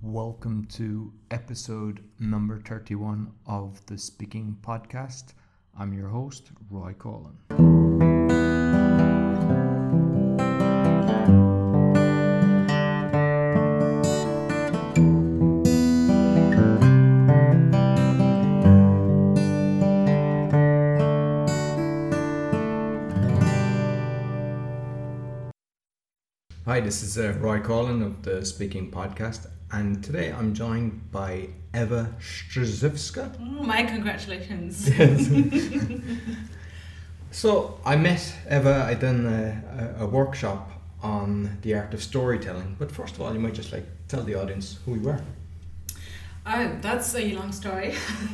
Welcome to episode number 31 of the Speaking Podcast. I'm your host, Roy Coughlan. Hi, this is uh, Roy Coughlan of the Speaking Podcast, and today I'm joined by Ewa Strzyzewska. Oh, my congratulations. So I met Ewa. I done a, a, workshop on the art of storytelling. But first of all, you might just like tell the audience who you were. Oh, that's a long story.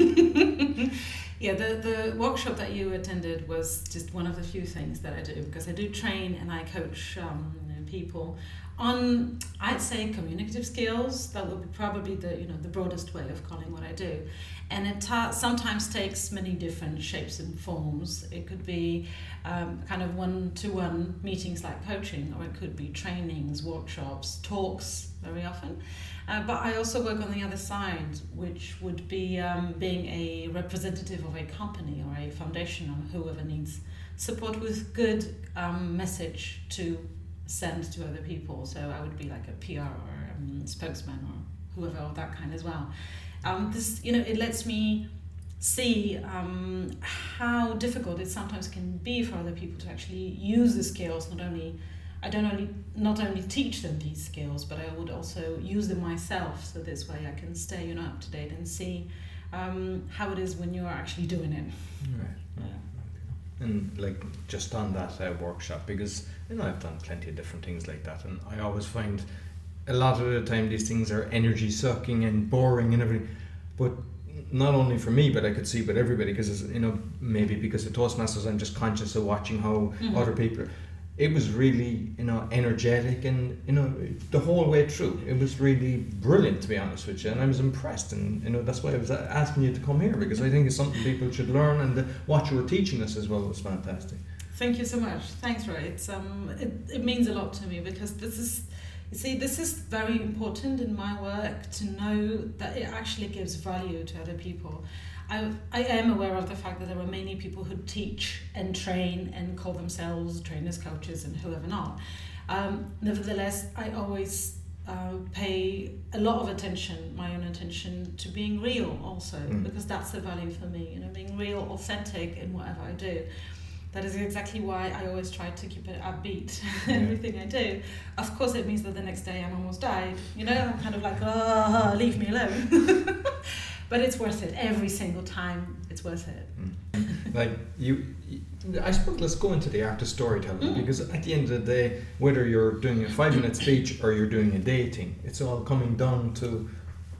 yeah, the, the workshop that you attended was just one of the few things that I do because I do train and I coach um, people on, I'd say, communicative skills. That would be probably the you know the broadest way of calling what I do, and it ta- sometimes takes many different shapes and forms. It could be um, kind of one-to-one meetings like coaching, or it could be trainings, workshops, talks very often. Uh, but I also work on the other side, which would be um, being a representative of a company or a foundation or whoever needs support with good um, message to send to other people. So I would be like a PR or um, spokesman or whoever of that kind as well. Um, this, you know, it lets me see um, how difficult it sometimes can be for other people to actually use the skills. Not only I don't only not only teach them these skills, but I would also use them myself. So this way I can stay, you know, up to date and see um, how it is when you're actually doing it. Right. Yeah. And like just on that uh, workshop, because you know I've done plenty of different things like that, and I always find a lot of the time these things are energy sucking and boring and everything. But not only for me, but I could see with everybody because you know maybe because of Toastmasters, I'm just conscious of watching how Mhm. other people. It was really you know energetic and you know the whole way through. It was really brilliant to be honest with you, and I was impressed. And you know that's why I was asking you to come here because I think it's something people should learn, and the, what you were teaching us as well was fantastic. Thank you so much. Thanks, Roy. It's um, it, it means a lot to me because this is, you see, this is very important in my work to know that it actually gives value to other people. I, I am aware of the fact that there are many people who teach and train and call themselves trainers, coaches, and whoever not. Um, nevertheless, I always uh, pay a lot of attention, my own attention, to being real also, Mm. because that's the value for me, you know, being real, authentic in whatever I do. That is exactly why I always try to keep it upbeat, Yeah. everything I do. Of course, it means that the next day I'm almost died. You know, I'm kind of like, oh, leave me alone. but it's worth it. Every single time, it's worth it. like you, I suppose let's go into the art of storytelling Mm. because at the end of the day, whether you're doing a five minute speech or you're doing a dating, it's all coming down to,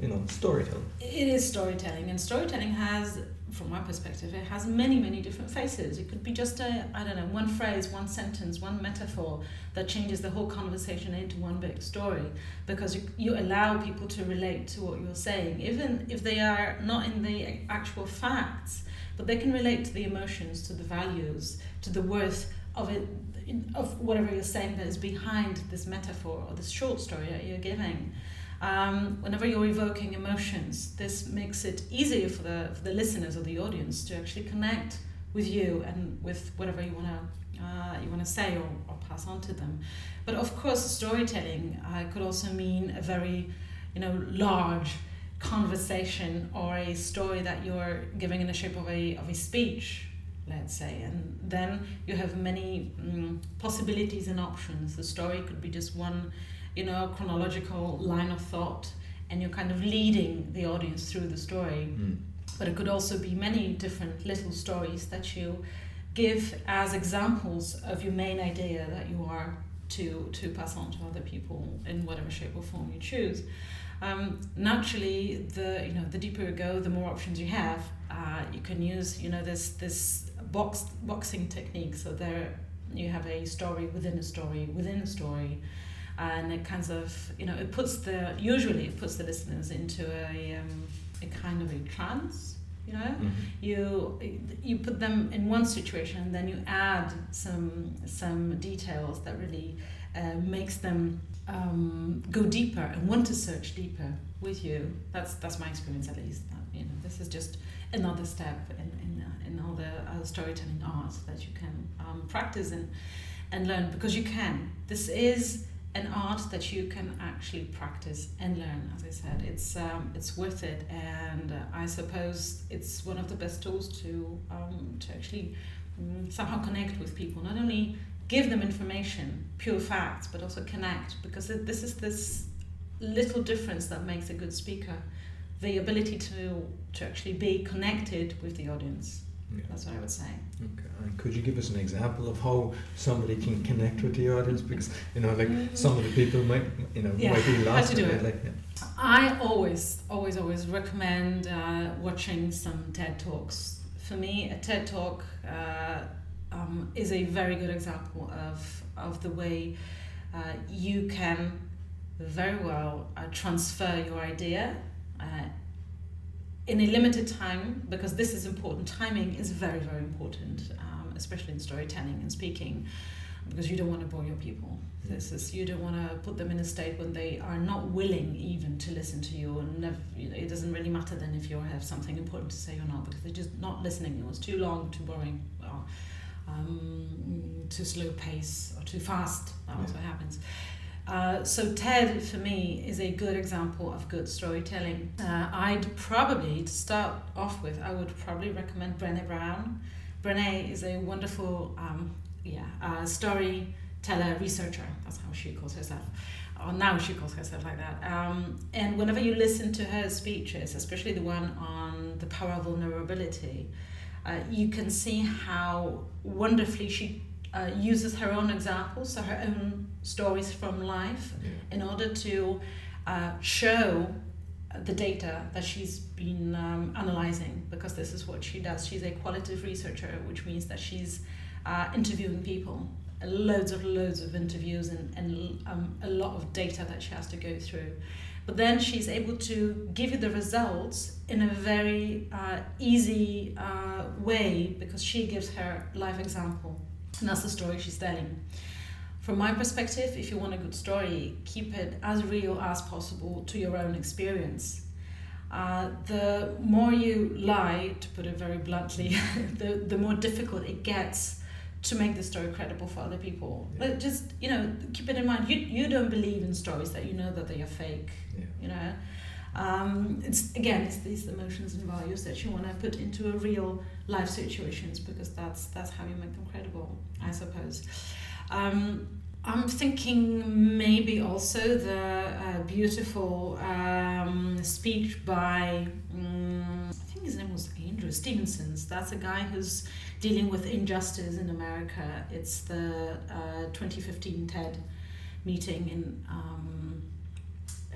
you know, storytelling. It is storytelling, and storytelling has, from my perspective, it has many, many different faces. It could be just a, I don't know, one phrase, one sentence, one metaphor that changes the whole conversation into one big story because you, you allow people to relate to what you're saying, even if they are not in the actual facts, but they can relate to the emotions, to the values, to the worth of it, of whatever you're saying that is behind this metaphor or this short story that you're giving um, whenever you're evoking emotions, this makes it easier for the, for the listeners or the audience to actually connect with you and with whatever you want to uh, you want to say or, or pass on to them. But of course, storytelling uh, could also mean a very you know large conversation or a story that you're giving in the shape of a of a speech let's say and then you have many mm, possibilities and options the story could be just one you know chronological line of thought and you're kind of leading the audience through the story. Mm. but it could also be many different little stories that you give as examples of your main idea that you are to to pass on to other people in whatever shape or form you choose. Um, naturally the you know the deeper you go the more options you have. Uh, you can use you know this this box boxing technique so there you have a story within a story within a story and it kind of you know it puts the usually it puts the listeners into a um, a kind of a trance you know Mhm. you you put them in one situation and then you add some some details that really uh, makes them um, go deeper and want to search deeper with you. That's that's my experience at least. That, you know, this is just another step in in, uh, in all the uh, storytelling arts that you can um, practice and and learn because you can. This is an art that you can actually practice and learn. As I said, it's um, it's worth it, and uh, I suppose it's one of the best tools to um, to actually um, somehow connect with people. Not only give them information, pure facts, but also connect because this is this little difference that makes a good speaker the ability to, to actually be connected with the audience. Yeah. That's what I would say. Okay. And could you give us an example of how somebody can connect with the audience? Because you know, like mm. some of the people might, you know, yeah. might be lost. How to do it. Like, yeah. I always, always, always recommend uh, watching some TED talks. For me, a TED talk uh, um, is a very good example of of the way uh, you can very well uh, transfer your idea uh, in a limited time because this is important. Timing is very very important, um, especially in storytelling and speaking, because you don't want to bore your people. This is you don't want to put them in a state when they are not willing even to listen to you, and never, you know, it doesn't really matter then if you have something important to say or not because they're just not listening. It was too long, too boring. Well, um, too slow pace or too fast. That yeah. what happens. Uh, so TED for me is a good example of good storytelling. Uh, I'd probably to start off with, I would probably recommend Brené Brown. Brené is a wonderful, um, yeah, uh, storyteller researcher. That's how she calls herself. Or now she calls herself like that. Um, and whenever you listen to her speeches, especially the one on the power of vulnerability, uh, you can see how wonderfully she uh, uses her own examples, so her own stories from life, yeah. in order to uh, show the data that she's been um, analyzing, because this is what she does. She's a qualitative researcher, which means that she's uh, interviewing people, loads of loads of interviews, and, and um, a lot of data that she has to go through. But then she's able to give you the results in a very uh, easy uh, way because she gives her life example. And that's the story she's telling. From my perspective, if you want a good story, keep it as real as possible to your own experience. Uh, the more you lie, to put it very bluntly, the, the more difficult it gets to make the story credible for other people. Yeah. But just you know, keep it in mind. You you don't believe in stories that you know that they are fake. Yeah. You know, um, it's again it's these emotions and values that you want to put into a real life situations because that's that's how you make them credible, I suppose. Um, I'm thinking maybe also the uh, beautiful um, speech by um, I think his name was Andrew Stevenson's. That's a guy who's dealing with injustice in America. It's the uh, 2015 TED meeting in um,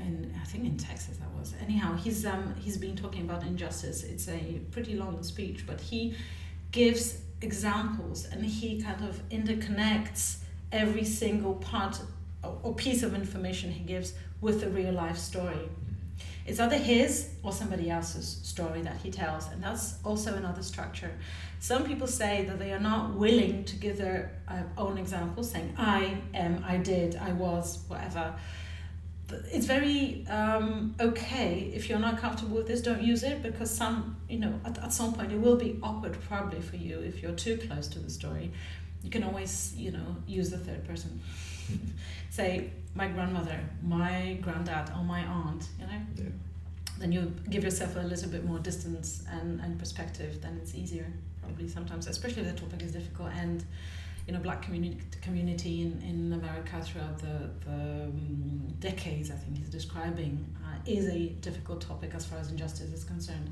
in I think in Texas that was. Anyhow, he's um he's been talking about injustice. It's a pretty long speech, but he gives examples and he kind of interconnects every single part or piece of information he gives with a real life story. It's either his or somebody else's story that he tells, and that's also another structure. Some people say that they are not willing to give their uh, own examples, saying, I am, I did, I was, whatever. It's very um, okay if you're not comfortable with this, don't use it because some, you know, at, at some point it will be awkward probably for you if you're too close to the story. You can always, you know, use the third person. Say, my grandmother, my granddad, or my aunt, you know? Yeah. Then you give yourself a little bit more distance and, and perspective, then it's easier probably sometimes, especially if the topic is difficult and you know black community community in, in America throughout the, the um, decades I think he's describing uh, is a difficult topic as far as injustice is concerned.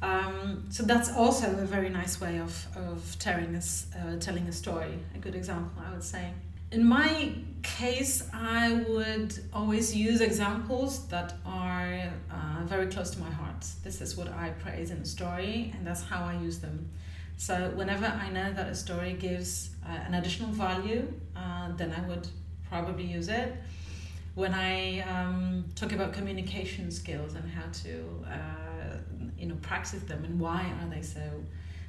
Um, so that's also a very nice way of, of telling, us, uh, telling a story, a good example I would say. In my case, I would always use examples that are uh, very close to my heart. This is what I praise in a story, and that's how I use them. So, whenever I know that a story gives uh, an additional value, uh, then I would probably use it. When I um, talk about communication skills and how to, uh, you know, practice them and why are they so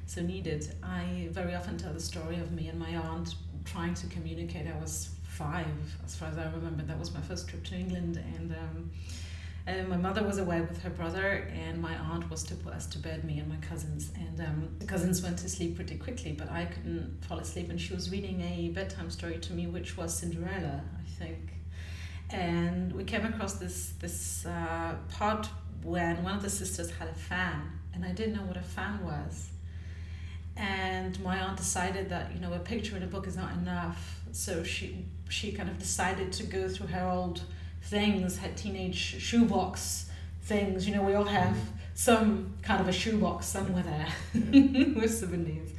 so needed, I very often tell the story of me and my aunt trying to communicate. I was five, as far as I remember. That was my first trip to England, and um, and my mother was away with her brother, and my aunt was to put us to bed, me and my cousins. And um, the cousins went to sleep pretty quickly, but I couldn't fall asleep. And she was reading a bedtime story to me, which was Cinderella, I think. And we came across this this uh, part when one of the sisters had a fan, and I didn't know what a fan was. And my aunt decided that you know a picture in a book is not enough, so she she kind of decided to go through her old things, had teenage shoebox things. You know, we all have mm-hmm. some kind of a shoebox somewhere there with souvenirs.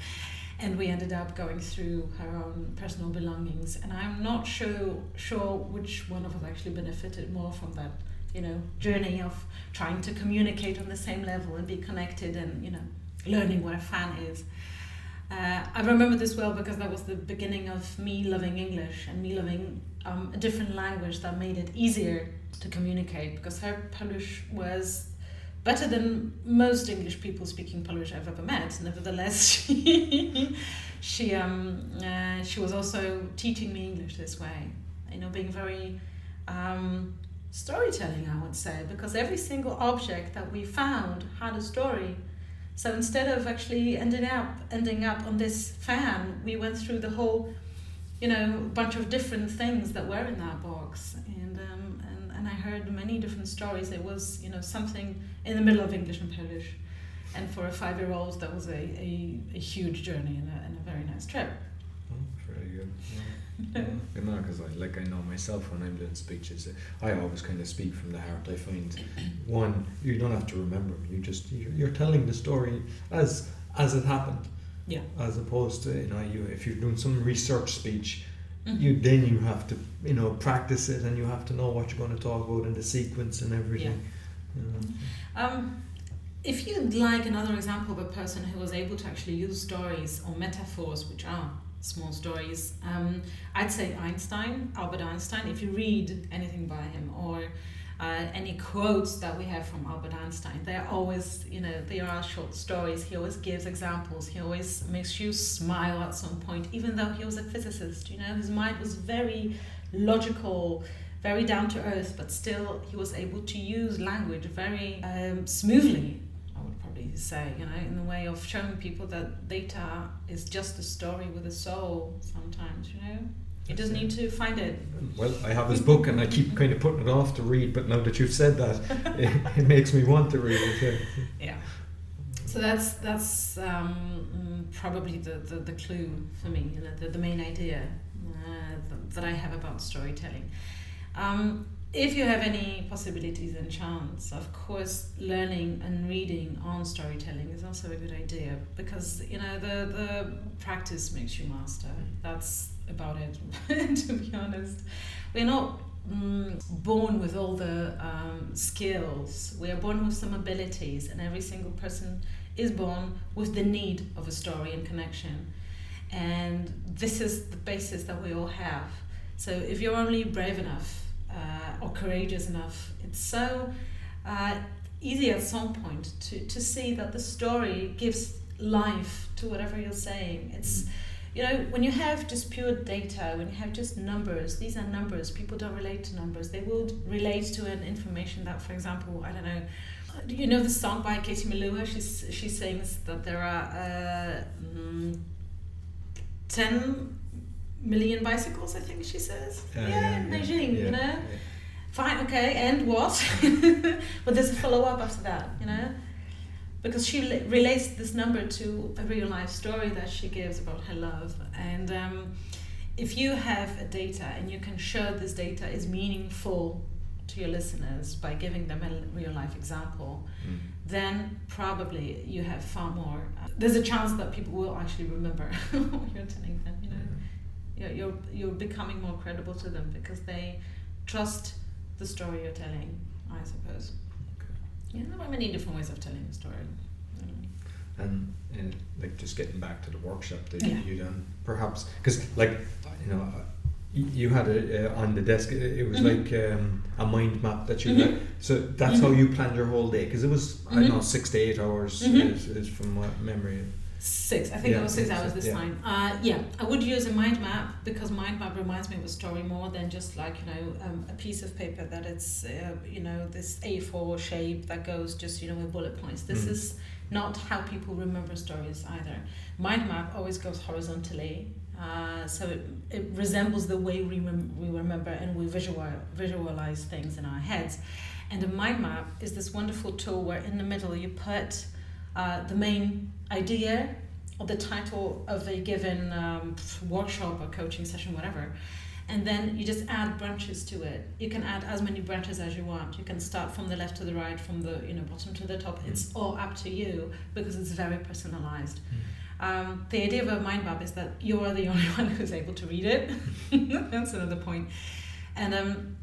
And we ended up going through her own personal belongings. And I'm not sure sure which one of us actually benefited more from that, you know, journey of trying to communicate on the same level and be connected and, you know, learning what a fan is. Uh, I remember this well because that was the beginning of me loving English and me loving um, a different language that made it easier to communicate because her Polish was better than most English people speaking Polish I've ever met. Nevertheless, she she um uh, she was also teaching me English this way. You know, being very um, storytelling, I would say, because every single object that we found had a story. So instead of actually ending up ending up on this fan, we went through the whole you know, a bunch of different things that were in that box. And, um, and, and I heard many different stories. It was, you know, something in the middle of English and Polish. And for a five year old, that was a, a, a huge journey and a, and a very nice trip. Oh, very good. Yeah. yeah. know, because I, like I know myself when I'm doing speeches, I always kind of speak from the heart. I find one, you don't have to remember. You just you're, you're telling the story as as it happened yeah. As opposed to you know you if you're doing some research speech, mm-hmm. you then you have to you know practice it and you have to know what you're going to talk about and the sequence and everything. Yeah. You know. um, if you'd like another example of a person who was able to actually use stories or metaphors, which are small stories, um, I'd say Einstein, Albert Einstein. If you read anything by him or uh, any quotes that we have from Albert Einstein. They're always, you know, they are short stories. He always gives examples. He always makes you smile at some point, even though he was a physicist. You know, his mind was very logical, very down to earth, but still he was able to use language very um, smoothly. I would probably say, you know, in the way of showing people that data is just a story with a soul. Sometimes, you know. You just need to find it. Well, I have his book and I keep kind of putting it off to read, but now that you've said that, it, it, makes me want to read it. Yeah. So that's that's um, probably the, the, the clue for me, you know, the, the main idea uh, that I have about storytelling. Um, if you have any possibilities and chance, of course, learning and reading on storytelling is also a good idea because you know the the practice makes you master. That's about it, to be honest. We're not mm, born with all the um, skills. We are born with some abilities, and every single person is born with the need of a story and connection. And this is the basis that we all have. So if you're only brave enough or courageous enough, it's so uh, easy at some point to, to see that the story gives life to whatever you're saying. It's you know, when you have just pure data, when you have just numbers, these are numbers. People don't relate to numbers. They will relate to an information that, for example, I don't know. Do you know the song by Katie Melua? She's she sings that there are uh, mm, ten million bicycles. I think she says. Uh, yeah, yeah, in Beijing. Yeah, you know. Yeah. Fine. Okay. And what? but there's a follow up after that. You know because she relates this number to a real life story that she gives about her love and um, if you have a data and you can show this data is meaningful to your listeners by giving them a real life example mm. then probably you have far more uh, there's a chance that people will actually remember what you're telling them you know yeah. You're, you're, you're becoming more credible to them because they trust the story you're telling i suppose yeah, there are many different ways of telling a story. And, and like just getting back to the workshop that yeah. you done, perhaps because like you know you had it uh, on the desk. It was mm-hmm. like um, a mind map that you mm-hmm. had. So that's mm-hmm. how you planned your whole day because it was I don't know mm-hmm. six to eight hours mm-hmm. is, is from my memory. Six. I think Yeah, it was six hours this yeah. time. Uh, yeah, I would use a mind map because mind map reminds me of a story more than just like you know um, a piece of paper that it's uh, you know this A4 shape that goes just you know with bullet points. This Mm. is not how people remember stories either. Mind map always goes horizontally. Uh, so it, it resembles the way we, rem- we remember and we visual, visualize things in our heads. And a mind map is this wonderful tool where in the middle you put uh, the main idea or the title of a given um, workshop or coaching session, whatever. And then you just add branches to it. You can add as many branches as you want. You can start from the left to the right, from the you know bottom to the top. It's all up to you because it's very personalized. Um, the idea of a mind map is that you are the only one who's able to read it. That's another point. And um,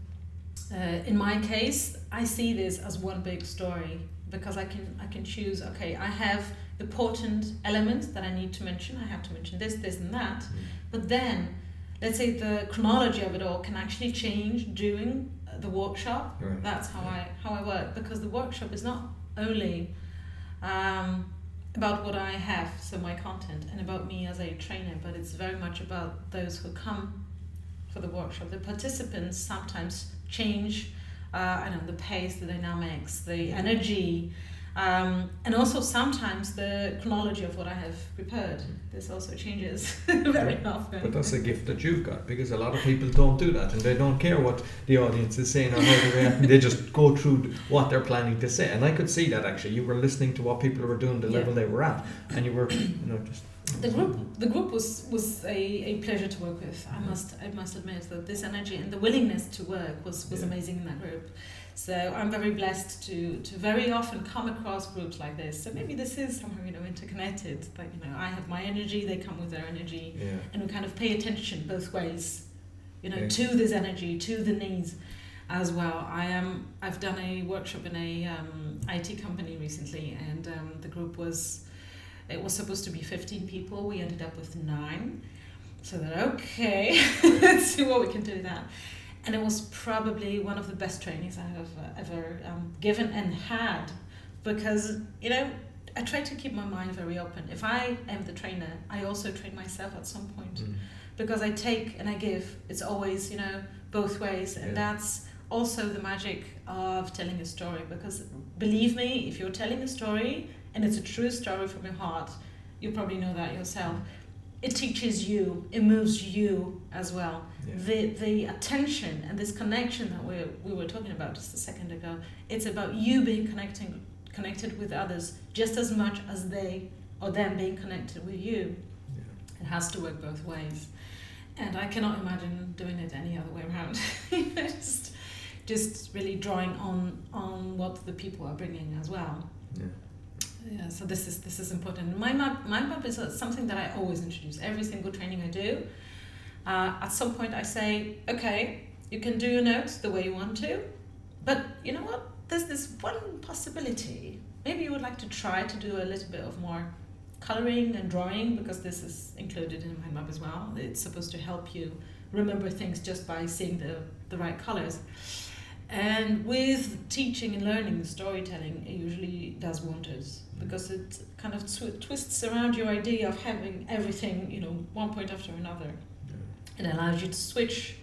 uh, in my case, I see this as one big story because I can I can choose. Okay, I have important elements that I need to mention. I have to mention this, this, and that. But then, let's say the chronology of it all can actually change during uh, the workshop. Right. That's how I how I work because the workshop is not only um, about what I have, so my content, and about me as a trainer, but it's very much about those who come for the workshop. The participants sometimes change. Uh, I know the pace, the dynamics, the energy, um, and also sometimes the chronology of what I have prepared. This also changes very often. But that's a gift that you've got because a lot of people don't do that and they don't care what the audience is saying or how they react. They just go through what they're planning to say. And I could see that actually. You were listening to what people were doing, the Yeah. level they were at, and you were, you know, just. the group the group was was a, a pleasure to work with i must i must admit that this energy and the willingness to work was was Yeah. amazing in that group so i'm very blessed to to very often come across groups like this. So maybe this is somehow you know interconnected that you know i have my energy they come with their energy. Yeah. and we kind of pay attention both ways you know Yeah. to this energy to the needs as well. I am i've done a workshop in a um, it company recently and um, the group was it was supposed to be 15 people. We ended up with nine. So that okay let's see what we can do with that and it was probably one of the best trainings i have uh, ever um, given and had because you know i try to keep my mind very open if i am the trainer i also train myself at some point Mm. because I take and I give. It's always, you know, both ways. And Yeah. that's also the magic of telling a story. Because believe me, if you're telling a story and it's a true story from your heart, you probably know that yourself. It teaches you, it moves you as well. Yeah. The the attention and this connection that we we were talking about just a second ago, it's about you being connecting connected with others just as much as they or them being connected with you. Yeah. It has to work both ways. And I cannot imagine doing it any other way around. just, just really drawing on on what the people are bringing as well. Yeah. Yeah, so this is this is important. Mind map, mind map is something that I always introduce. Every single training I do, uh, at some point I say, okay, you can do your notes the way you want to, but you know what? There's this one possibility. Maybe you would like to try to do a little bit of more coloring and drawing because this is included in mind map as well. It's supposed to help you remember things just by seeing the the right colors. And with teaching and learning storytelling, it usually does wonders because it kind of tw- twists around your idea of having everything, you know, one point after another. It allows you to switch,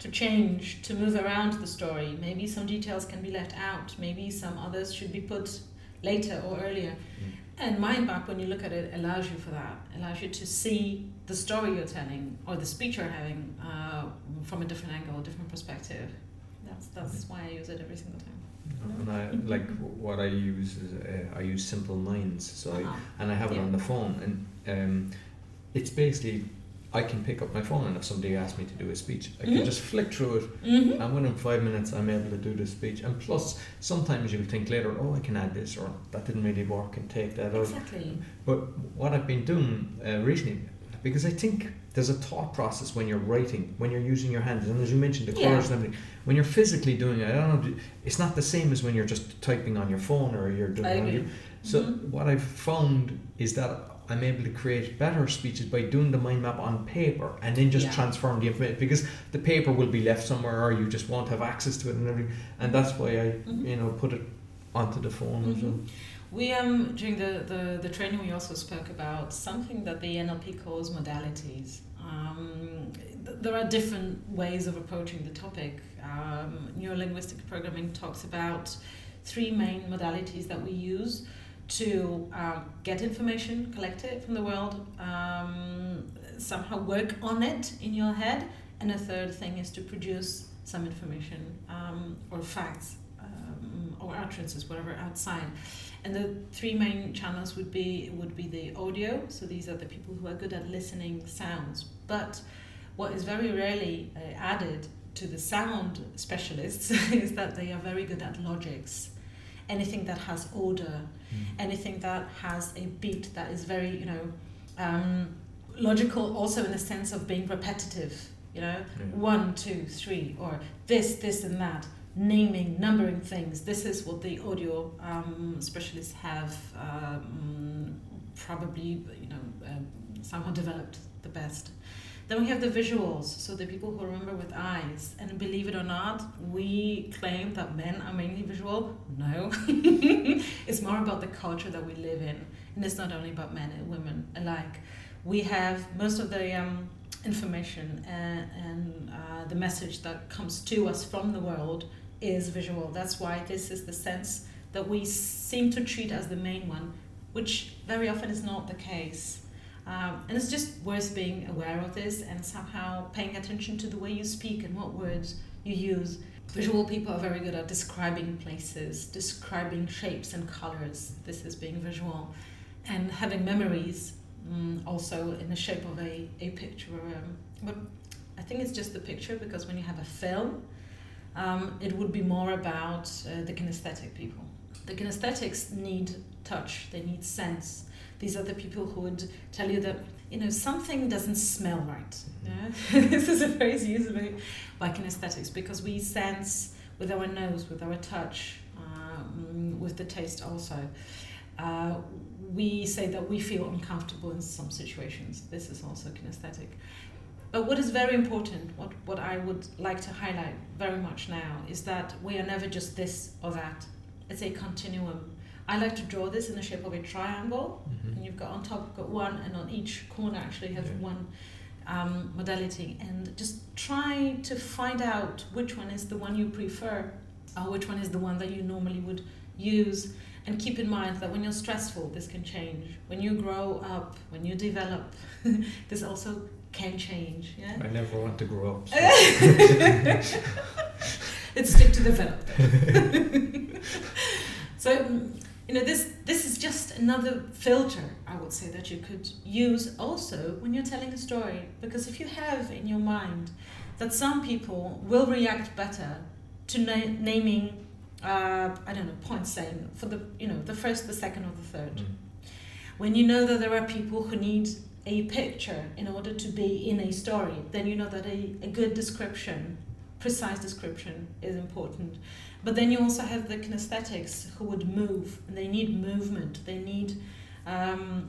to change, to move around the story. Maybe some details can be left out, maybe some others should be put later or earlier. And mind map, when you look at it, allows you for that. Allows you to see the story you're telling or the speech you're having uh, from a different angle, a different perspective. That's that's why I use it every single time. And I like what I use is uh, I use Simple Minds. So I, Ah, and I have it Yeah. on the phone, and um, it's basically I can pick up my phone, and if somebody asks me to do a speech, I Mhm. can just flick through it, mm-hmm. and within five minutes, I'm able to do the speech. And plus, sometimes you'll think later, oh, I can add this, or that didn't really work, and take that out. Exactly. But what I've been doing uh, recently, because I think there's a thought process when you're writing, when you're using your hands, and as you mentioned, the Yeah. colours and everything. When you're physically doing it, I don't know, it's not the same as when you're just typing on your phone or you're doing. I your- So Mhm. what I've found is that I'm able to create better speeches by doing the mind map on paper and then just Yeah. transferring the information because the paper will be left somewhere or you just won't have access to it and everything. And that's why I, Mhm. you know, put it onto the phone mm-hmm. as well. We um during the, the, the training we also spoke about something that the NLP calls modalities. Um, th- there are different ways of approaching the topic. Um, neurolinguistic programming talks about three main modalities that we use to uh, get information, collect it from the world, um, somehow work on it in your head, and a third thing is to produce some information um, or facts um, or utterances, whatever outside. And the three main channels would be would be the audio. So these are the people who are good at listening sounds. But what is very rarely uh, added to the sound specialists is that they are very good at logics. Anything that has order, mm. anything that has a beat that is very you know um, logical, also in the sense of being repetitive you know yeah. one two three or this this and that naming numbering things this is what the audio um, specialists have um, probably you know uh, somehow developed the best then we have the visuals. So the people who remember with eyes. And believe it or not we claim that men are mainly visual. No. It's more about the culture that we live in. And it's not only about men and women alike. We have most of the um, information and, and uh, the message that comes to us from the world is visual. That's why this is the sense that we seem to treat as the main one, which very often is not the case. Um, and it's just worth being aware of this and somehow paying attention to the way you speak and what words you use. Visual people are very good at describing places, describing shapes and colors. This is being visual. And having memories mm, also in the shape of a, a picture. Um, but I think it's just the picture because when you have a film, um, it would be more about uh, the kinesthetic people. The kinesthetics need touch, they need sense. These are the people who would tell you that you know something doesn't smell right. Mm-hmm. Yeah? this is a phrase used by, by kinesthetics because we sense with our nose, with our touch, um, with the taste also. Uh, we say that we feel uncomfortable in some situations. This is also kinesthetic. But what is very important, what, what I would like to highlight very much now, is that we are never just this or that. It's a continuum. I like to draw this in the shape of a triangle, mm-hmm. and you've got on top got one, and on each corner actually have yeah. one um, modality. And just try to find out which one is the one you prefer, or which one is the one that you normally would use and keep in mind that when you're stressful, this can change. When you grow up, when you develop, this also can change. Yeah. I never want to grow up. So. Let's stick to develop. so you know this this is just another filter I would say that you could use also when you're telling a story because if you have in your mind that some people will react better to na- naming uh, I don't know, points saying for the you know the first, the second, or the third. Mm. When you know that there are people who need a picture in order to be in a story, then you know that a, a good description, precise description, is important. But then you also have the kinesthetics who would move, and they need movement. They need um,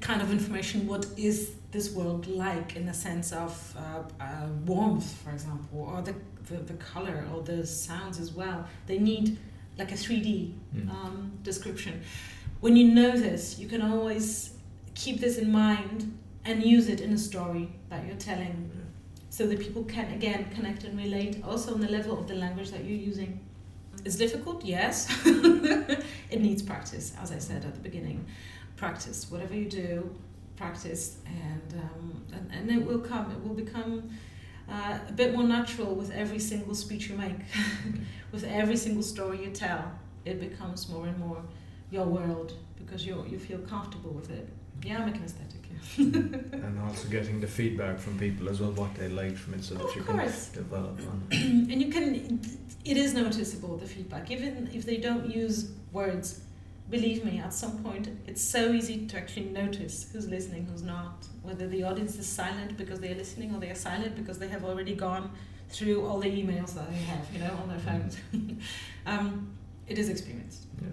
kind of information. What is this world like in the sense of uh, uh, warmth, for example, or the, the, the color or the sounds as well. They need like a 3D mm. um, description. When you know this, you can always keep this in mind and use it in a story that you're telling so that people can again connect and relate also on the level of the language that you're using. It's difficult, yes. it needs practice, as I said at the beginning. Practice. Whatever you do, practice and, um, and, and it will come, it will become uh, a bit more natural with every single speech you make, with every single story you tell. It becomes more and more your world because you you feel comfortable with it. Yeah, I'm a kinesthetic. And also getting the feedback from people as well, what they like from it, so that you course. can develop on. and you can, it is noticeable the feedback, even if they don't use words believe me, at some point, it's so easy to actually notice who's listening, who's not. Whether the audience is silent because they're listening, or they are silent because they have already gone through all the emails that they have, you know, on their phones. um, it is experience. Yeah,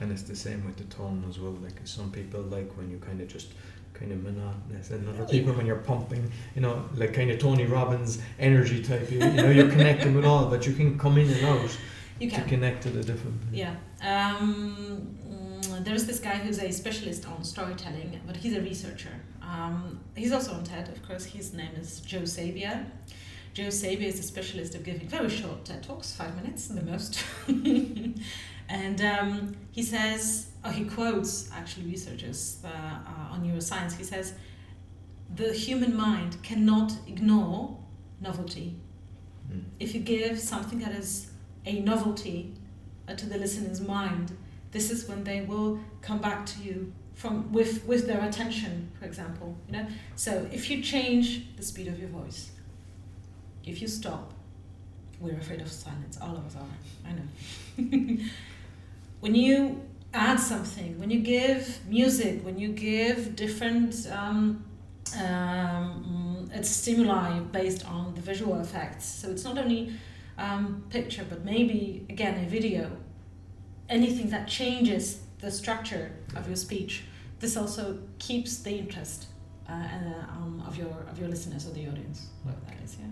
and it's the same with the tone as well. Like some people like when you kind of just kind of monotonous, and other people when you're pumping, you know, like kind of Tony Robbins energy type. You, you know, you're connecting with all, but you can come in and out You to can. connect to the different. Yeah. Um, mm, there's this guy who's a specialist on storytelling, but he's a researcher. Um, he's also on TED, of course. His name is Joe Sabia. Joe Sabia is a specialist of giving very short TED talks, five minutes the most. and um, he says, oh, he quotes actually researchers uh, uh, on neuroscience. He says, the human mind cannot ignore novelty. Mm. If you give something that is a novelty uh, to the listener's mind, this is when they will come back to you from with with their attention, for example. You know, so if you change the speed of your voice, if you stop, we're afraid of silence. All of us are. I know. when you add something, when you give music, when you give different um, um, it's stimuli based on the visual effects. So it's not only um, picture, but maybe again a video. Anything that changes the structure of your speech. This also keeps the interest uh, uh, um, of your of your listeners or the audience. What that is, yeah.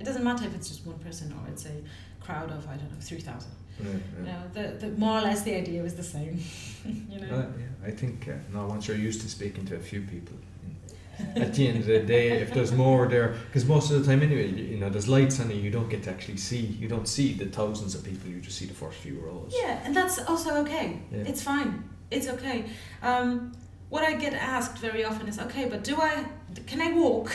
It doesn't matter if it's just one person or it's a crowd of I don't know three thousand. Yeah, You know, the, the more or less the idea was the same. you know. Uh, yeah, I think uh, now once you're used to speaking to a few people, at the end of the day, if there's more there, because most of the time anyway, you, you know, there's lights on it, you don't get to actually see, you don't see the thousands of people, you just see the first few rows. Yeah, and that's also okay. Yeah. It's fine. It's okay. Um, what I get asked very often is, okay, but do I, can I walk?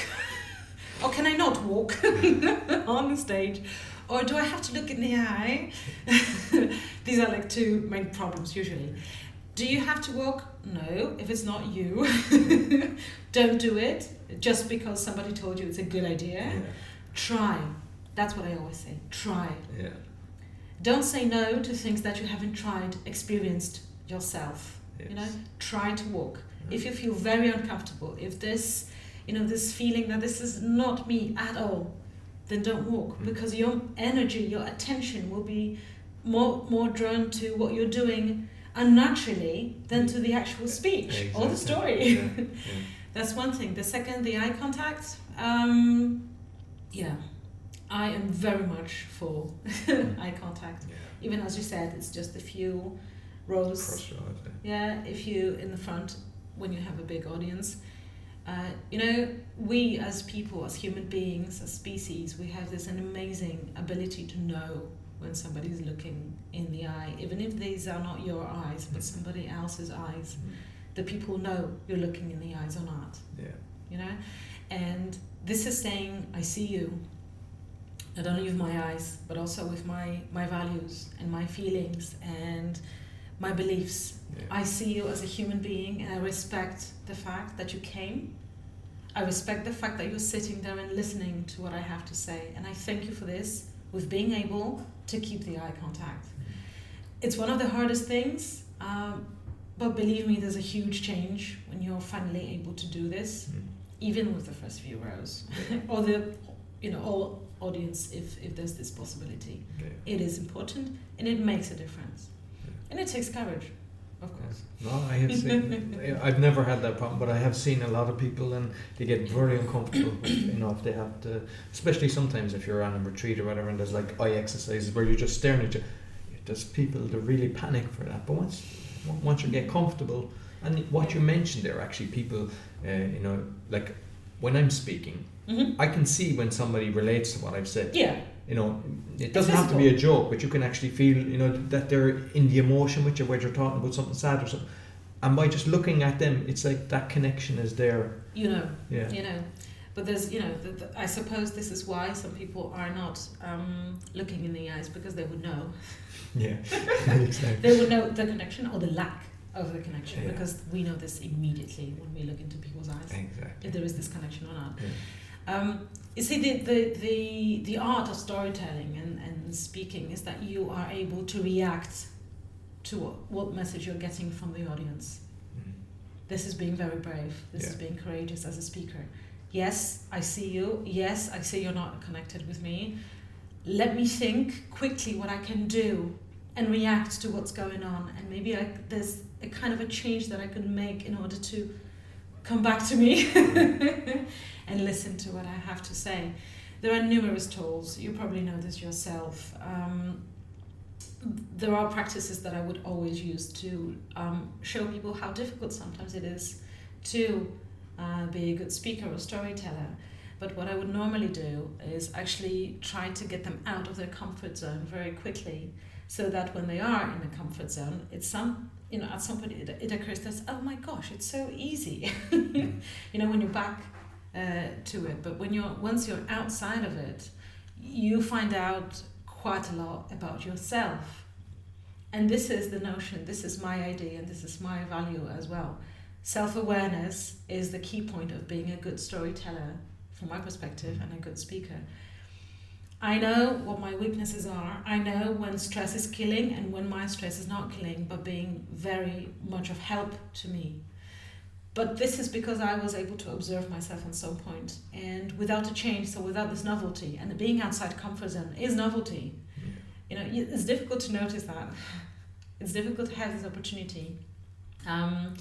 or can I not walk on the stage? Or do I have to look in the eye? These are like two main problems usually. Do you have to walk? No, if it's not you. Don't do it just because somebody told you it's a good idea. Yeah, Try. That's what I always say. Try. yeah, Don't say no to things that you haven't tried, experienced yourself. yes. You know, try to walk. Yeah. If you feel very uncomfortable, if this, you know, this feeling that this is not me at all, then don't walk Mm. because your energy, your attention will be more more drawn to what you're doing unnaturally than to the actual speech or the story. Yeah, yeah. That's one thing. The second, the eye contact. Um, yeah, I am very much for eye contact. Yeah. Even as you said, it's just a few rows. I'd. Yeah, if you in the front when you have a big audience. Uh, you know, we as people, as human beings, as species, we have this an amazing ability to know when somebody's looking in the eye, even if these are not your eyes, but somebody else's eyes. The people know you're looking in the eyes or not Yeah. you know and this is saying i see you not only with my eyes but also with my my values and my feelings and my beliefs Yeah. i see you as a human being and i respect the fact that you came i respect the fact that you're sitting there and listening to what i have to say and i thank you for this with being able to keep the eye contact it's one of the hardest things um, but believe me there's a huge change when you're finally able to do this Mm. even with the first few rows or the you know all audience if if there's this possibility Yeah. it is important and it makes a difference. And it takes courage of course No, I have seen. I've never had that problem, but I have seen a lot of people, and they get very uncomfortable. You know, if they have to, especially sometimes if you're on a retreat or whatever, and there's like eye exercises where you're just staring at you. There's people that really panic for that. But once, once you get comfortable, and what you mentioned there, actually, people, uh, you know, like when I'm speaking, hmm I can see when somebody relates to what I've said. yeah You know, it doesn't have to be a joke, but you can actually feel, you know, that they're in the emotion with you, where you're talking about something sad or something. And by just looking at them, it's like that connection is there. you know Yeah. you know but there's you know the, the, i suppose this is why some people are not um, looking in the eyes because they would know Yeah. exactly. they would know the connection or the lack of the connection Yeah. because we know this immediately when we look into people's eyes Exactly. if there is this connection or not Yeah. Um, you see, the, the, the, the art of storytelling and, and speaking is that you are able to react to what, what message you're getting from the audience. Mm. This is being very brave. This is being courageous as a speaker. Yes, I see you. Yes, I see you're not connected with me. Let me think quickly what I can do and react to what's going on. And maybe I, there's a kind of a change that I could make in order to come back to me and listen to what I have to say. There are numerous tools. You probably know this yourself. Um, there are practices that I would always use to um, show people how difficult sometimes it is to uh, be a good speaker or storyteller. But what I would normally do is actually try to get them out of their comfort zone very quickly so that when they are in the comfort zone, it's some you know at some point it, it occurs us, oh my gosh it's so easy. You know when you're back uh, to it but when you're once you're outside of it you find out quite a lot about yourself. And this is the notion this is my idea and this is my value as well. Self-awareness is the key point of being a good storyteller from my perspective and a good speaker I know what my weaknesses are. I know when stress is killing and when my stress is not killing, but being very much of help to me. But this is because I was able to observe myself at some point, and without a change, so without this novelty, and being outside comfort zone is novelty. You know, it's difficult to notice that. It's difficult to have this opportunity. Um,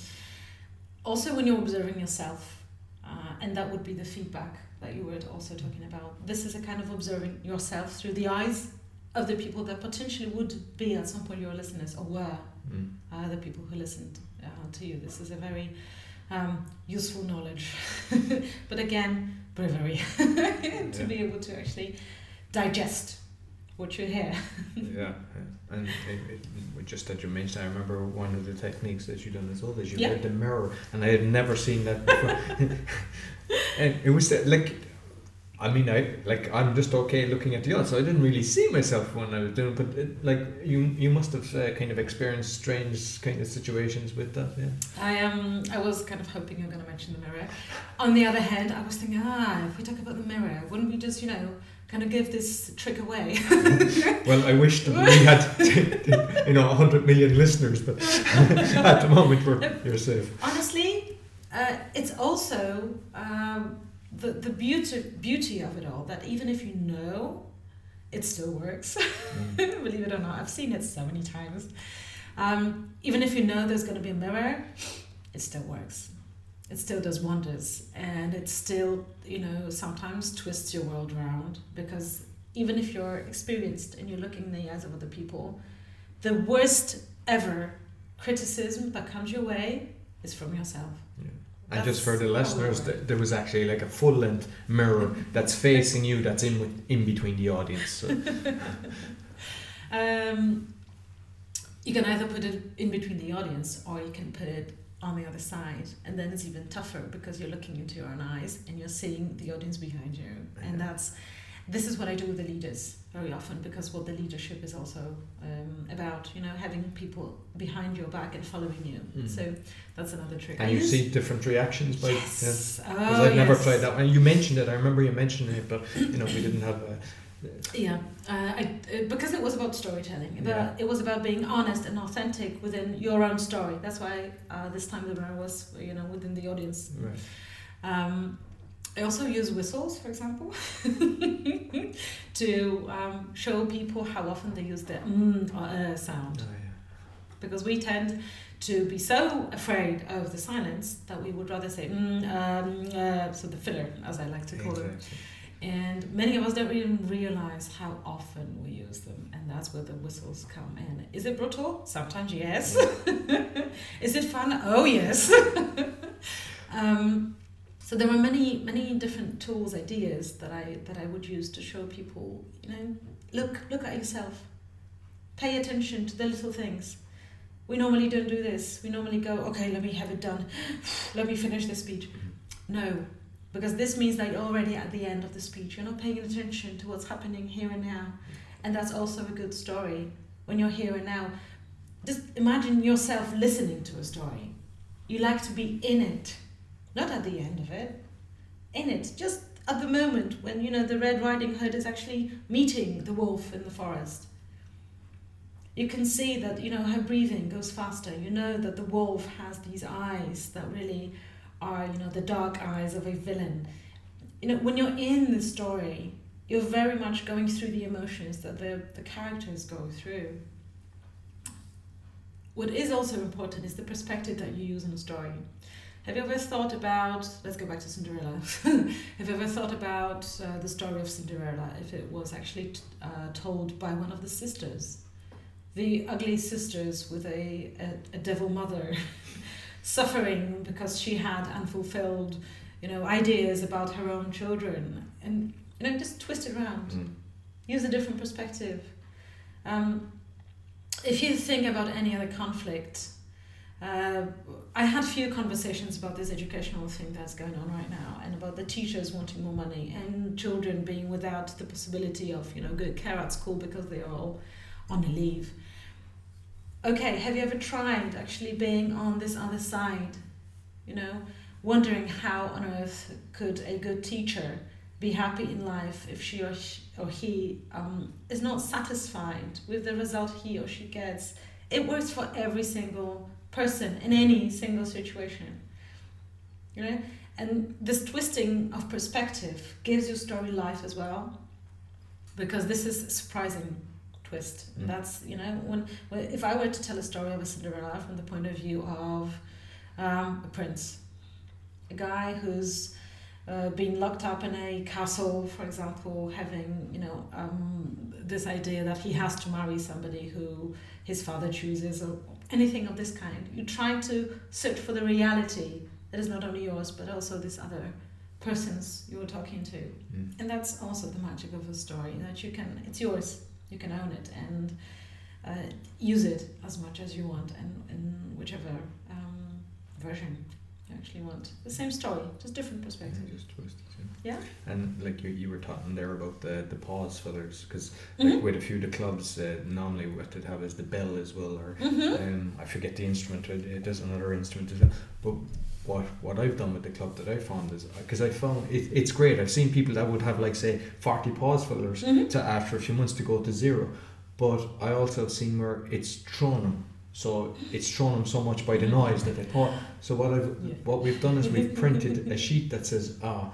also, when you're observing yourself, uh, and that would be the feedback that you were also talking about. This is a kind of observing yourself through the eyes of the people that potentially would be at some point your listeners or were mm. uh, the people who listened uh, to you. This is a very um, useful knowledge, but again, bravery to yeah. be able to actually digest what you hear. yeah, and it, it, just that you mentioned, I remember one of the techniques that you done as well is you yeah. read the mirror, and I had never seen that before. And it was like I mean, I like I'm just okay looking at the audience, so I didn't really see myself when I was doing. It, but it, like you, you must have uh, kind of experienced strange kind of situations with that. Yeah. I um I was kind of hoping you were going to mention the mirror. On the other hand, I was thinking, ah, if we talk about the mirror, wouldn't we just you know kind of give this trick away? well, I wish that we had you know hundred million listeners, but at the moment we're you're safe. Honestly, uh, it's also. Um, the, the beauty beauty of it all that even if you know it still works believe it or not i've seen it so many times um, even if you know there's going to be a mirror it still works it still does wonders and it still you know sometimes twists your world around because even if you're experienced and you're looking in the eyes of other people the worst ever criticism that comes your way is from yourself. And just for the listeners, there was actually like a full length mirror that's facing you, that's in with, in between the audience. So. um, you can either put it in between the audience, or you can put it on the other side, and then it's even tougher because you're looking into your own eyes and you're seeing the audience behind you, and that's this is what I do with the leaders very often because what the leadership is also um, about, you know, having people behind your back and following you. Mm. So that's another trick. And I you use... see different reactions by yes. Because oh, I've never yes. tried that. And you mentioned it. I remember you mentioning it, but you know, we didn't have. A, yeah, uh, I, uh, because it was about storytelling. Yeah. it was about being honest and authentic within your own story. That's why uh, this time the mirror was, you know, within the audience. Right. Um, I also use whistles, for example, to um, show people how often they use the mm or uh sound. Oh, yeah. Because we tend to be so afraid of the silence that we would rather say mm, um, uh, so the filler, as I like to call exactly. them. And many of us don't even realize how often we use them, and that's where the whistles come in. Is it brutal? Sometimes, yes. Is it fun? Oh, yes. um, so there are many many different tools ideas that i that i would use to show people you know look look at yourself. Pay attention to the little things. We normally don't do this. We normally go okay let me have it done. Let me finish the speech. Mm-hmm. No because this means that you're already at the end of the speech. You're not paying attention to what's happening here and now. And that's also a good story when you're here and now. Just imagine yourself listening to a story. You like to be in it not at the end of it, in it, just at the moment when you know the Red Riding Hood is actually meeting the wolf in the forest. You can see that you know her breathing goes faster. You know that the wolf has these eyes that really are you know the dark eyes of a villain. You know when you're in the story, you're very much going through the emotions that the, the characters go through. What is also important is the perspective that you use in a story. Have you ever thought about, let's go back to Cinderella. Have you ever thought about uh, the story of Cinderella if it was actually t- uh, told by one of the sisters? the ugly sisters with a, a, a devil mother suffering because she had unfulfilled you know ideas about her own children and you know just twist it around Mm. use a different perspective um, if you think about any other conflict uh, I had a few conversations about this educational thing that's going on right now and about the teachers wanting more money and children being without the possibility of you know good care at school because they are all on leave. Okay have you ever tried actually being on this other side you know wondering how on earth could a good teacher be happy in life if she or, or he um, is not satisfied with the result he or she gets? It works for every single person in any single situation you know and this twisting of perspective gives your story life as well because this is a surprising twist Mm. that's you know when, when if i were to tell a story of a cinderella from the point of view of um, a prince a guy who's uh, been locked up in a castle, for example, having you know um, this idea that he has to marry somebody who his father chooses, or anything of this kind. You try to search for the reality that is not only yours but also this other person's you were talking to, Mm. and that's also the magic of a story that you can it's yours, you can own it and uh, use it as much as you want, and in whichever um, version actually want. The same story, just different perspective. Yeah, just twist it, Yeah. And like you, you were talking there about the the pause fillers because Mhm. with a few of the clubs uh, normally what they'd have is the bell as well or Mm-hmm. um, I forget the instrument it, is another instrument as well but what what I've done with the club that I found is because I found it, it's great I've seen people that would have like say 40 pause fillers Mhm. to after a few months to go to zero but I also have seen where it's thrown them so it's thrown them so much by the noise that they pour so what I've Yeah. what we've done is we've printed a sheet that says ah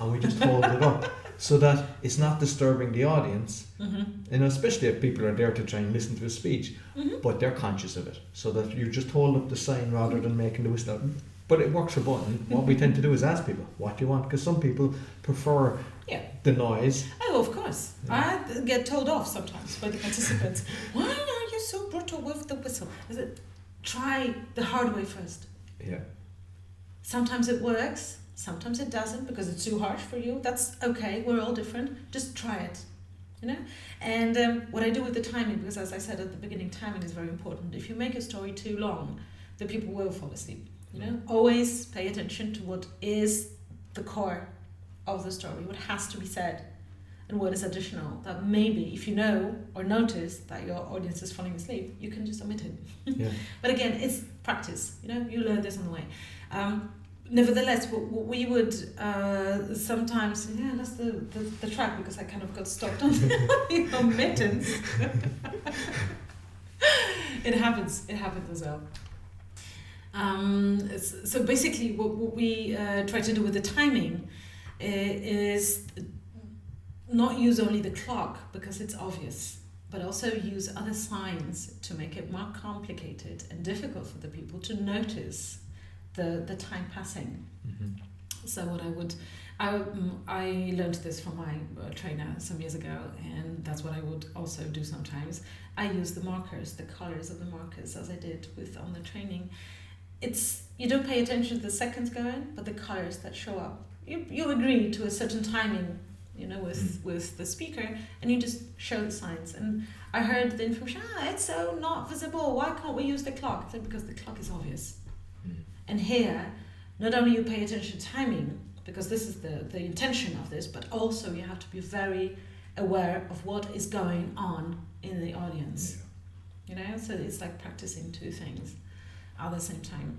and we just hold it up so that it's not disturbing the audience Mm-hmm. know, especially if people are there to try and listen to a speech, Mm-hmm. but they're conscious of it. So that you just hold up the sign rather than making the whistle. But it works for button. What we tend to do is ask people, what do you want? Because some people prefer Yeah. the noise. Oh, of course. Yeah. I get told off sometimes by the participants. Why are you so brutal with the whistle? Is it try the hard way first. Yeah. Sometimes it works, sometimes it doesn't because it's too harsh for you. That's okay. We're all different. Just try it. You know? And um, what I do with the timing, because as I said at the beginning, timing is very important. If you make a story too long, the people will fall asleep. You know? Always pay attention to what is the core of the story, what has to be said, and what is additional. That maybe if you know or notice that your audience is falling asleep, you can just omit it. Yeah. But again, it's practice. You know, you learn this on the way. Um, nevertheless, we would uh, sometimes yeah, that's the, the, the track because I kind of got stopped on the omittance. it happens. It happens as well. Um, so basically, what, what we uh, try to do with the timing i- is not use only the clock because it's obvious, but also use other signs to make it more complicated and difficult for the people to notice the, the time passing. hmm So what I would, I, mm, I learned this from my uh, trainer some years ago, and that's what I would also do sometimes. I use the markers, the colors of the markers, as I did with on the training. It's you don't pay attention to the seconds going, but the colors that show up. You you agree to a certain timing, you know, with with the speaker, and you just show the signs. And I heard the information. Ah, it's so not visible. Why can't we use the clock? I said because the clock is obvious. Mm. And here, not only you pay attention to timing, because this is the, the intention of this, but also you have to be very aware of what is going on in the audience. You know, so it's like practicing two things at the same time.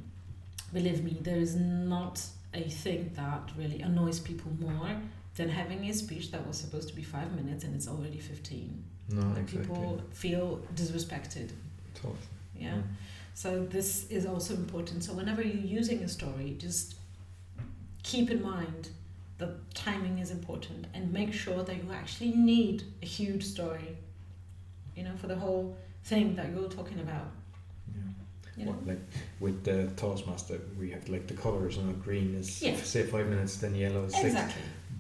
Believe me, there is not a thing that really annoys people more than having a speech that was supposed to be five minutes and it's already 15. No, Like exactly. people feel disrespected. Totally. Yeah. So this is also important. So whenever you're using a story, just keep in mind that timing is important and make sure that you actually need a huge story. You know, for the whole thing that you're talking about. Yeah. You know. Like with the Toastmaster, we have like the colours, and green is say five minutes, then yellow is six.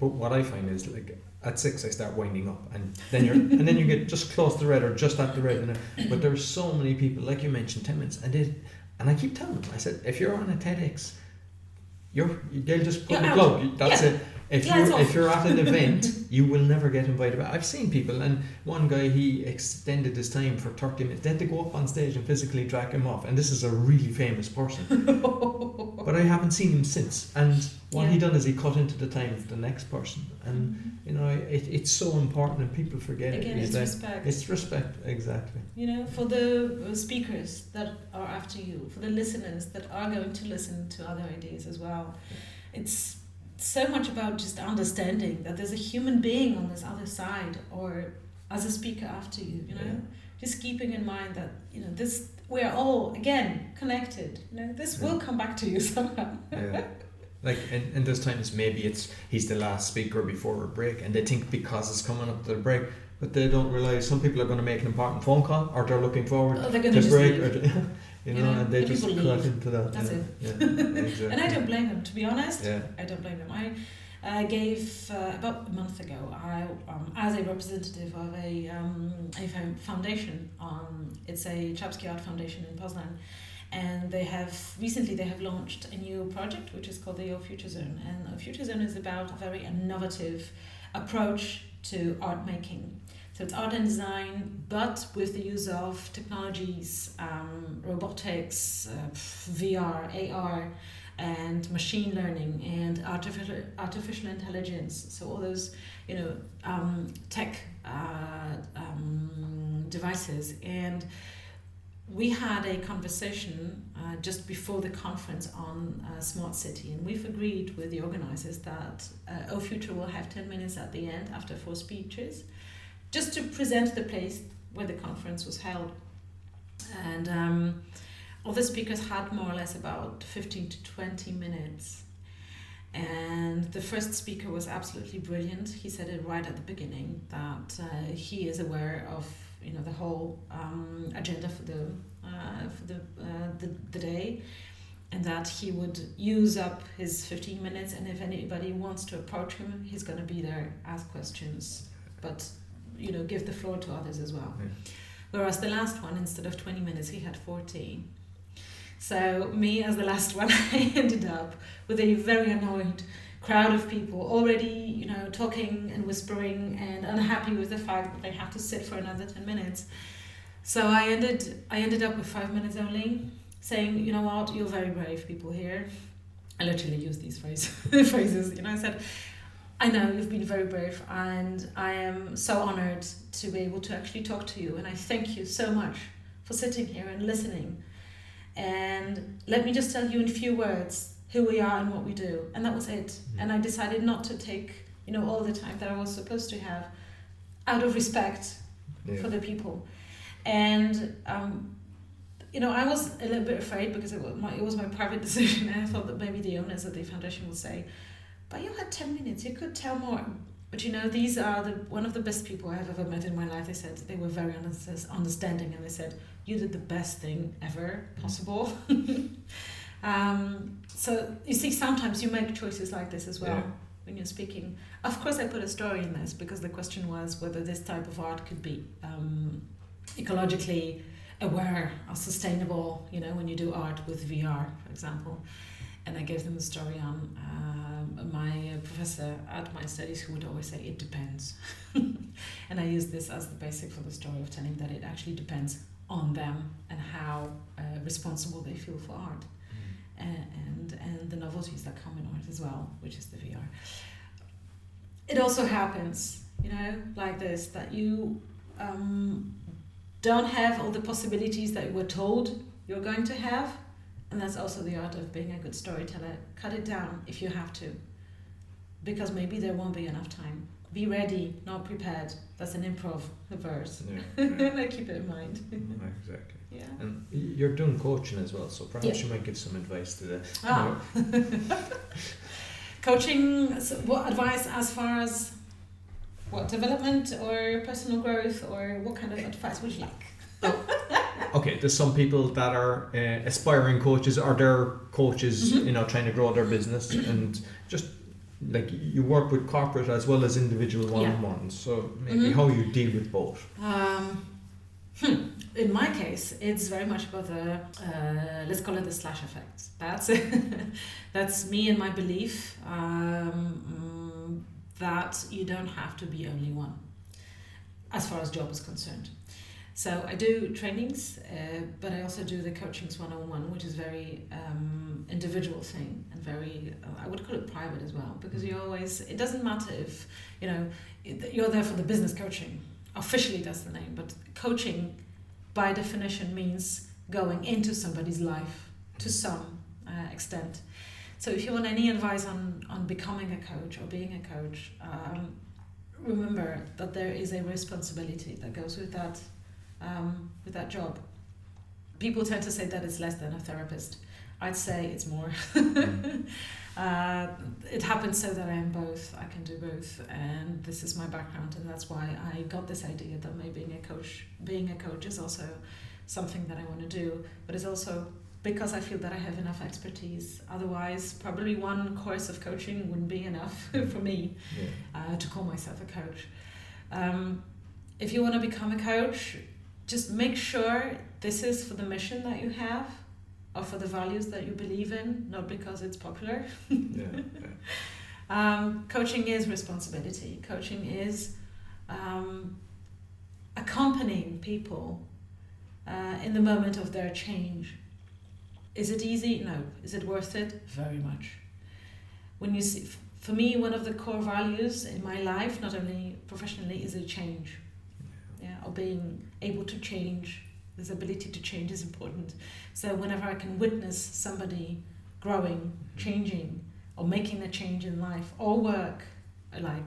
But what I find is like at six I start winding up, and then you're and then you get just close to the red or just at the red. And, but there's so many people, like you mentioned, ten minutes, and they, and I keep telling them, I said, if you're on a TEDx, you're they'll just put You're the plug. That's Yeah. it. If Yeah, you're if you're at an event, you will never get invited back. I've seen people, and one guy he extended his time for thirty minutes. They had to go up on stage and physically drag him off, and this is a really famous person. But I haven't seen him since. And what he done is he cut into the time of the next person, and you know it, it's so important, and people forget Again, it. it's respect. it's respect, exactly. you know, for the uh, speakers that are after you, for the listeners that are going to listen to other ideas as well. It's so much about just understanding that there's a human being on this other side or as a speaker after you, you know. Yeah. Just keeping in mind that, you know, this we're all again connected. You know, this Yeah. will come back to you somehow. Yeah. Like and, and there's times maybe it's he's the last speaker before a break, and they think because it's coming up to the break, but they don't realize some people are going to make an important phone call or they're looking forward Oh, they're to break, or you know, know, and they just cut leave. into that. That's yeah. it. Yeah, exactly. And I don't blame them, to be honest. Yeah. I don't blame them. I uh, gave uh, about a month ago, I um, as a representative of a um, a foundation. Um, it's a Chapsky Art Foundation in Poznan, and they have recently they have launched a new project which is called the O Future Zone. And O Future Zone is about a very innovative approach to art making. So it's art and design, but with the use of technologies, um, robotics, uh, VR, AR, and machine learning and artificial artificial intelligence. So all those, you know, um, tech uh, um, devices. And we had a conversation uh, just before the conference on uh, smart city, and we've agreed with the organizers that uh, O Future will have ten minutes at the end after four speeches, just to present the place where the conference was held. And um, all the speakers had more or less about 15 to 20 minutes. And the first speaker was absolutely brilliant. He said it right at the beginning that uh, he is aware of you know the whole um, agenda for the uh, for the, uh, the the day, and that he would use up his 15 minutes. And if anybody wants to approach him, he's going to be there, ask questions, but you know give the floor to others as well. Yeah. Whereas the last one, instead of 20 minutes, he had fourteen. So, me as the last one, I ended up with a very annoyed crowd of people already, you know, talking and whispering and unhappy with the fact that they have to sit for another 10 minutes. So, I ended, I ended up with five minutes only, saying, you know what, you're very brave people here. I literally used these phrase, phrases, you know, I said, I know you've been very brave, and I am so honored to be able to actually talk to you. And I thank you so much for sitting here and listening. And let me just tell you in few words who we are and what we do. And that was it. And I decided not to take, you know, all the time that I was supposed to have out of respect Yeah. for the people. And um, you know, I was a little bit afraid because it was my it was my private decision, and I thought that maybe the owners of the foundation would say, "But you had ten minutes. You could tell more." But you know, these are the one of the best people I have ever met in my life. They said they were very understanding, and they said, "You did the best thing ever possible." um, so you see, sometimes you make choices like this as well Yeah. when you're speaking. Of course, I put a story in this because the question was whether this type of art could be um, ecologically aware or sustainable. You know, when you do art with VR, for example. And I gave them a story on um, my uh, professor at my studies who would always say it depends. and I use this as the basic for the story of telling that it actually depends on them and how uh, responsible they feel for art and, and and the novelties that come in art as well, which is the VR. It also happens, you know, like this that you um, don't have all the possibilities that you were told you're going to have, and that's also the art of being a good storyteller. Cut it down if you have to, because maybe there won't be enough time. Be ready, not prepared. That's an improv verse. Yeah, yeah. and I keep it in mind. exactly. Yeah. And you're doing coaching as well, so perhaps Yeah. you might give some advice to the. Ah. Coaching, so what advice as far as what development or personal growth or what kind of advice would you like? Okay, there's some people that are uh, aspiring coaches or they're coaches, Mhm. you know, trying to grow their business and just like you work with corporate as well as individual one-on-ones. So maybe Mhm. how you deal with both. Um, hmm. In my case, it's very much about the uh, let's call it the slash effect. That's that's me and my belief um, mm, that you don't have to be only one, as far as job is concerned. So I do trainings, uh, but I also do the coachings one on one, which is very um, individual thing and very uh, I would call it private as well because you always it doesn't matter if you know you're there for the business coaching officially that's the name but coaching by definition means going into somebody's life to some uh, extent. So if you want any advice on on becoming a coach or being a coach um, remember that there is a responsibility that goes with that um, with that job people tend to say that it's less than a therapist i'd say it's more uh, it happens so that I am both. I can do both, and this is my background, and that's why I got this idea that maybe being a coach, being a coach, is also something that I want to do. But it's also because I feel that I have enough expertise. Otherwise, probably one course of coaching wouldn't be enough for me Yeah. uh, to call myself a coach. Um, if you want to become a coach, just make sure this is for the mission that you have or for the values that you believe in, not because it's popular. yeah. yeah. Um, coaching is responsibility. Coaching is um, accompanying people uh, in the moment of their change. Is it easy? No. Is it worth it? Very much. When you see, for me, one of the core values in my life, not only professionally, is a change. Yeah, or being able to change. This ability to change is important. So whenever I can witness somebody growing, changing, or making a change in life or work alike,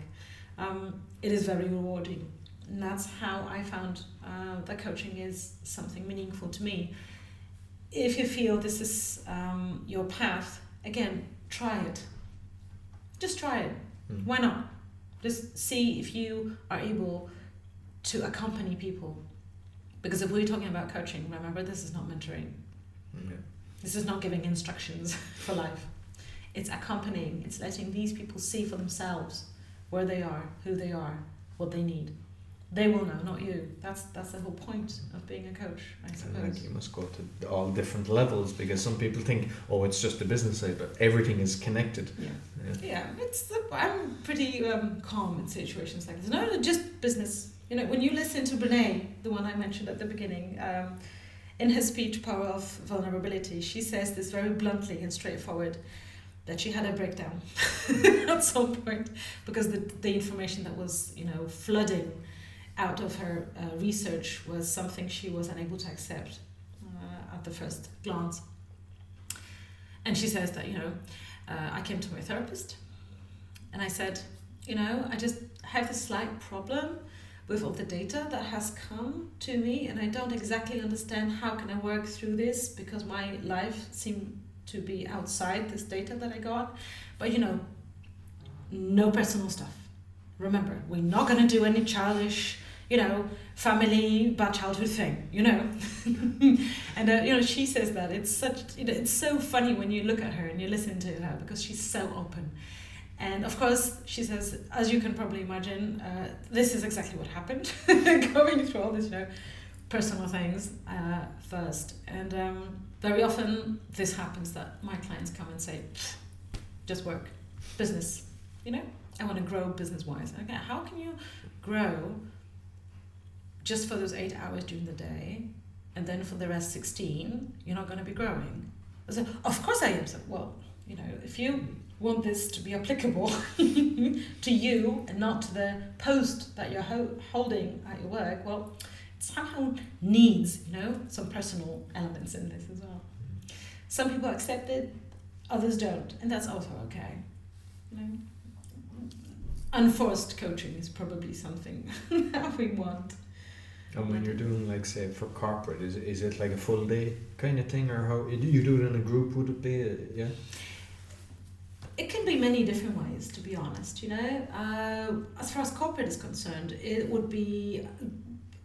um, it is very rewarding. And that's how I found uh, that coaching is something meaningful to me. If you feel this is um, your path, again, try it. Just try it. Mm. Why not? Just see if you are able to accompany people. Because if we're talking about coaching, remember this is not mentoring. Mm, yeah. This is not giving instructions for life. It's accompanying, it's letting these people see for themselves where they are, who they are, what they need. They will know, not you. That's that's the whole point of being a coach, I suppose. you must go to all different levels because some people think, oh, it's just the business side, but everything is connected. Yeah. Yeah. Yeah, it's I'm pretty um, calm in situations like this. No, no, just business. You know, when you listen to Brene, the one I mentioned at the beginning, um, in her speech "Power of Vulnerability," she says this very bluntly and straightforward that she had a breakdown at some point because the the information that was you know flooding out of her uh, research was something she was unable to accept uh, at the first glance. And she says that you know uh, I came to my therapist and I said, you know, I just have this slight problem with all the data that has come to me and I don't exactly understand how can I work through this because my life seemed to be outside this data that I got. But you know, no personal stuff. Remember, we're not going to do any childish, you know, family bad childhood thing, you know. and uh, you know, she says that it's such, you know, it's so funny when you look at her and you listen to her because she's so open. And of course, she says, as you can probably imagine, uh, this is exactly what happened, going through all these, you know, personal things uh, first. And um, very often, this happens that my clients come and say, just work, business, you know, I want to grow business wise. Okay, how can you grow just for those eight hours during the day, and then for the rest 16, you're not going to be growing? I said, of course I am. So, well, you know, if you want this to be applicable to you and not to the post that you're ho- holding at your work, well, it somehow needs, you know, some personal elements in this as well. Some people accept it, others don't, and that's also okay. You know, unforced coaching is probably something that we want. And when you're doing like say for corporate, is is it like a full day kind of thing, or how you do it in a group? Would it be? uh, Yeah. It can be many different ways, to be honest. You know, uh, as far as corporate is concerned, it would be,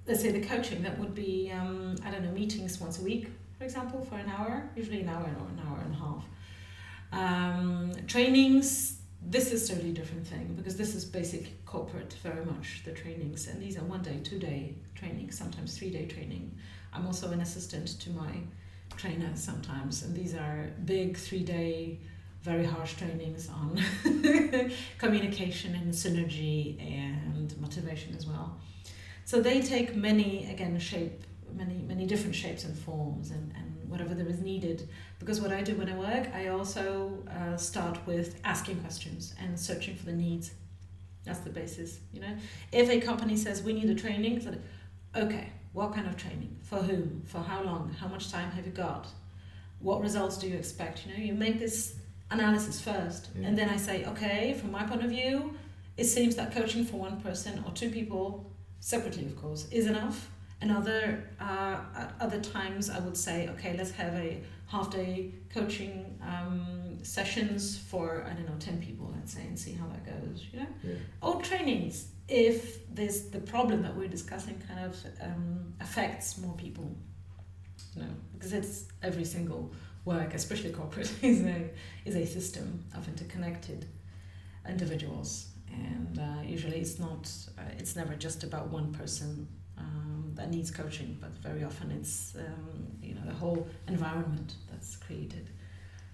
let's say, the coaching that would be, um, I don't know, meetings once a week, for example, for an hour, usually an hour or an hour and a half. Um, trainings this is totally different thing because this is basic corporate very much the trainings. And these are one day two day trainings sometimes three day training. I'm also an assistant to my trainer sometimes and these are big three day very harsh trainings on communication and synergy and motivation as well. So they take many again shape many many different shapes and forms and, and whatever there is needed because what I do when I work, I also uh, start with asking questions and searching for the needs. That's the basis, you know. If a company says we need a training, so okay, what kind of training? For whom? For how long? How much time have you got? What results do you expect? You know, you make this analysis first, yeah. and then I say, okay, from my point of view, it seems that coaching for one person or two people, separately of course, is enough. And other uh, at other times, I would say, okay, let's have a half day coaching um, sessions for I don't know ten people let's say and see how that goes you know? Yeah. or trainings if this the problem that we're discussing kind of um, affects more people you know? Because it's every single work especially corporate is a is a system of interconnected individuals. And uh, usually it's not uh, it's never just about one person um, that needs coaching, but very often it's um, you know the whole environment that's created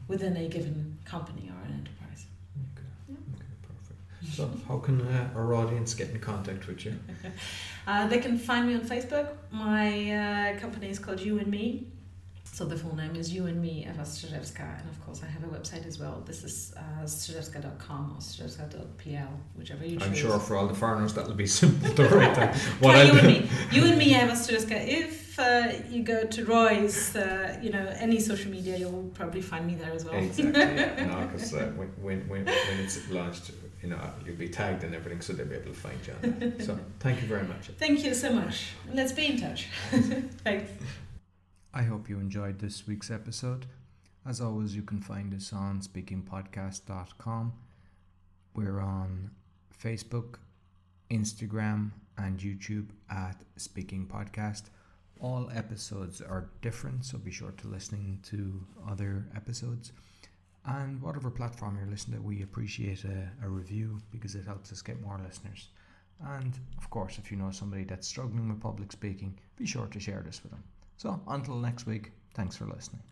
within a given company or an enterprise. Okay. Yeah. Okay. Perfect. So, how can uh, our audience get in contact with you? uh, they can find me on Facebook. My uh, company is called You and Me. So the full name is You and Me, Ewa Strzyzewska, and of course I have a website as well. This is uh, strzyzewska.com or strzyzewska.pl, whichever you choose. I'm sure for all the foreigners that'll be simple to write down. What you and me, you and me, Ewa Strzyzewska. If uh, you go to Roy's, uh, you know, any social media, you'll probably find me there as well. Exactly. Yeah. no, because uh, when, when, when, when it's launched, you know, you'll be tagged and everything, so they'll be able to find you. So thank you very much. Thank you so much. Let's be in touch. Thanks. I hope you enjoyed this week's episode. As always, you can find us on speakingpodcast.com. We're on Facebook, Instagram, and YouTube at Speaking Podcast. All episodes are different, so be sure to listen to other episodes. And whatever platform you're listening to, we appreciate a, a review because it helps us get more listeners. And of course, if you know somebody that's struggling with public speaking, be sure to share this with them. So until next week, thanks for listening.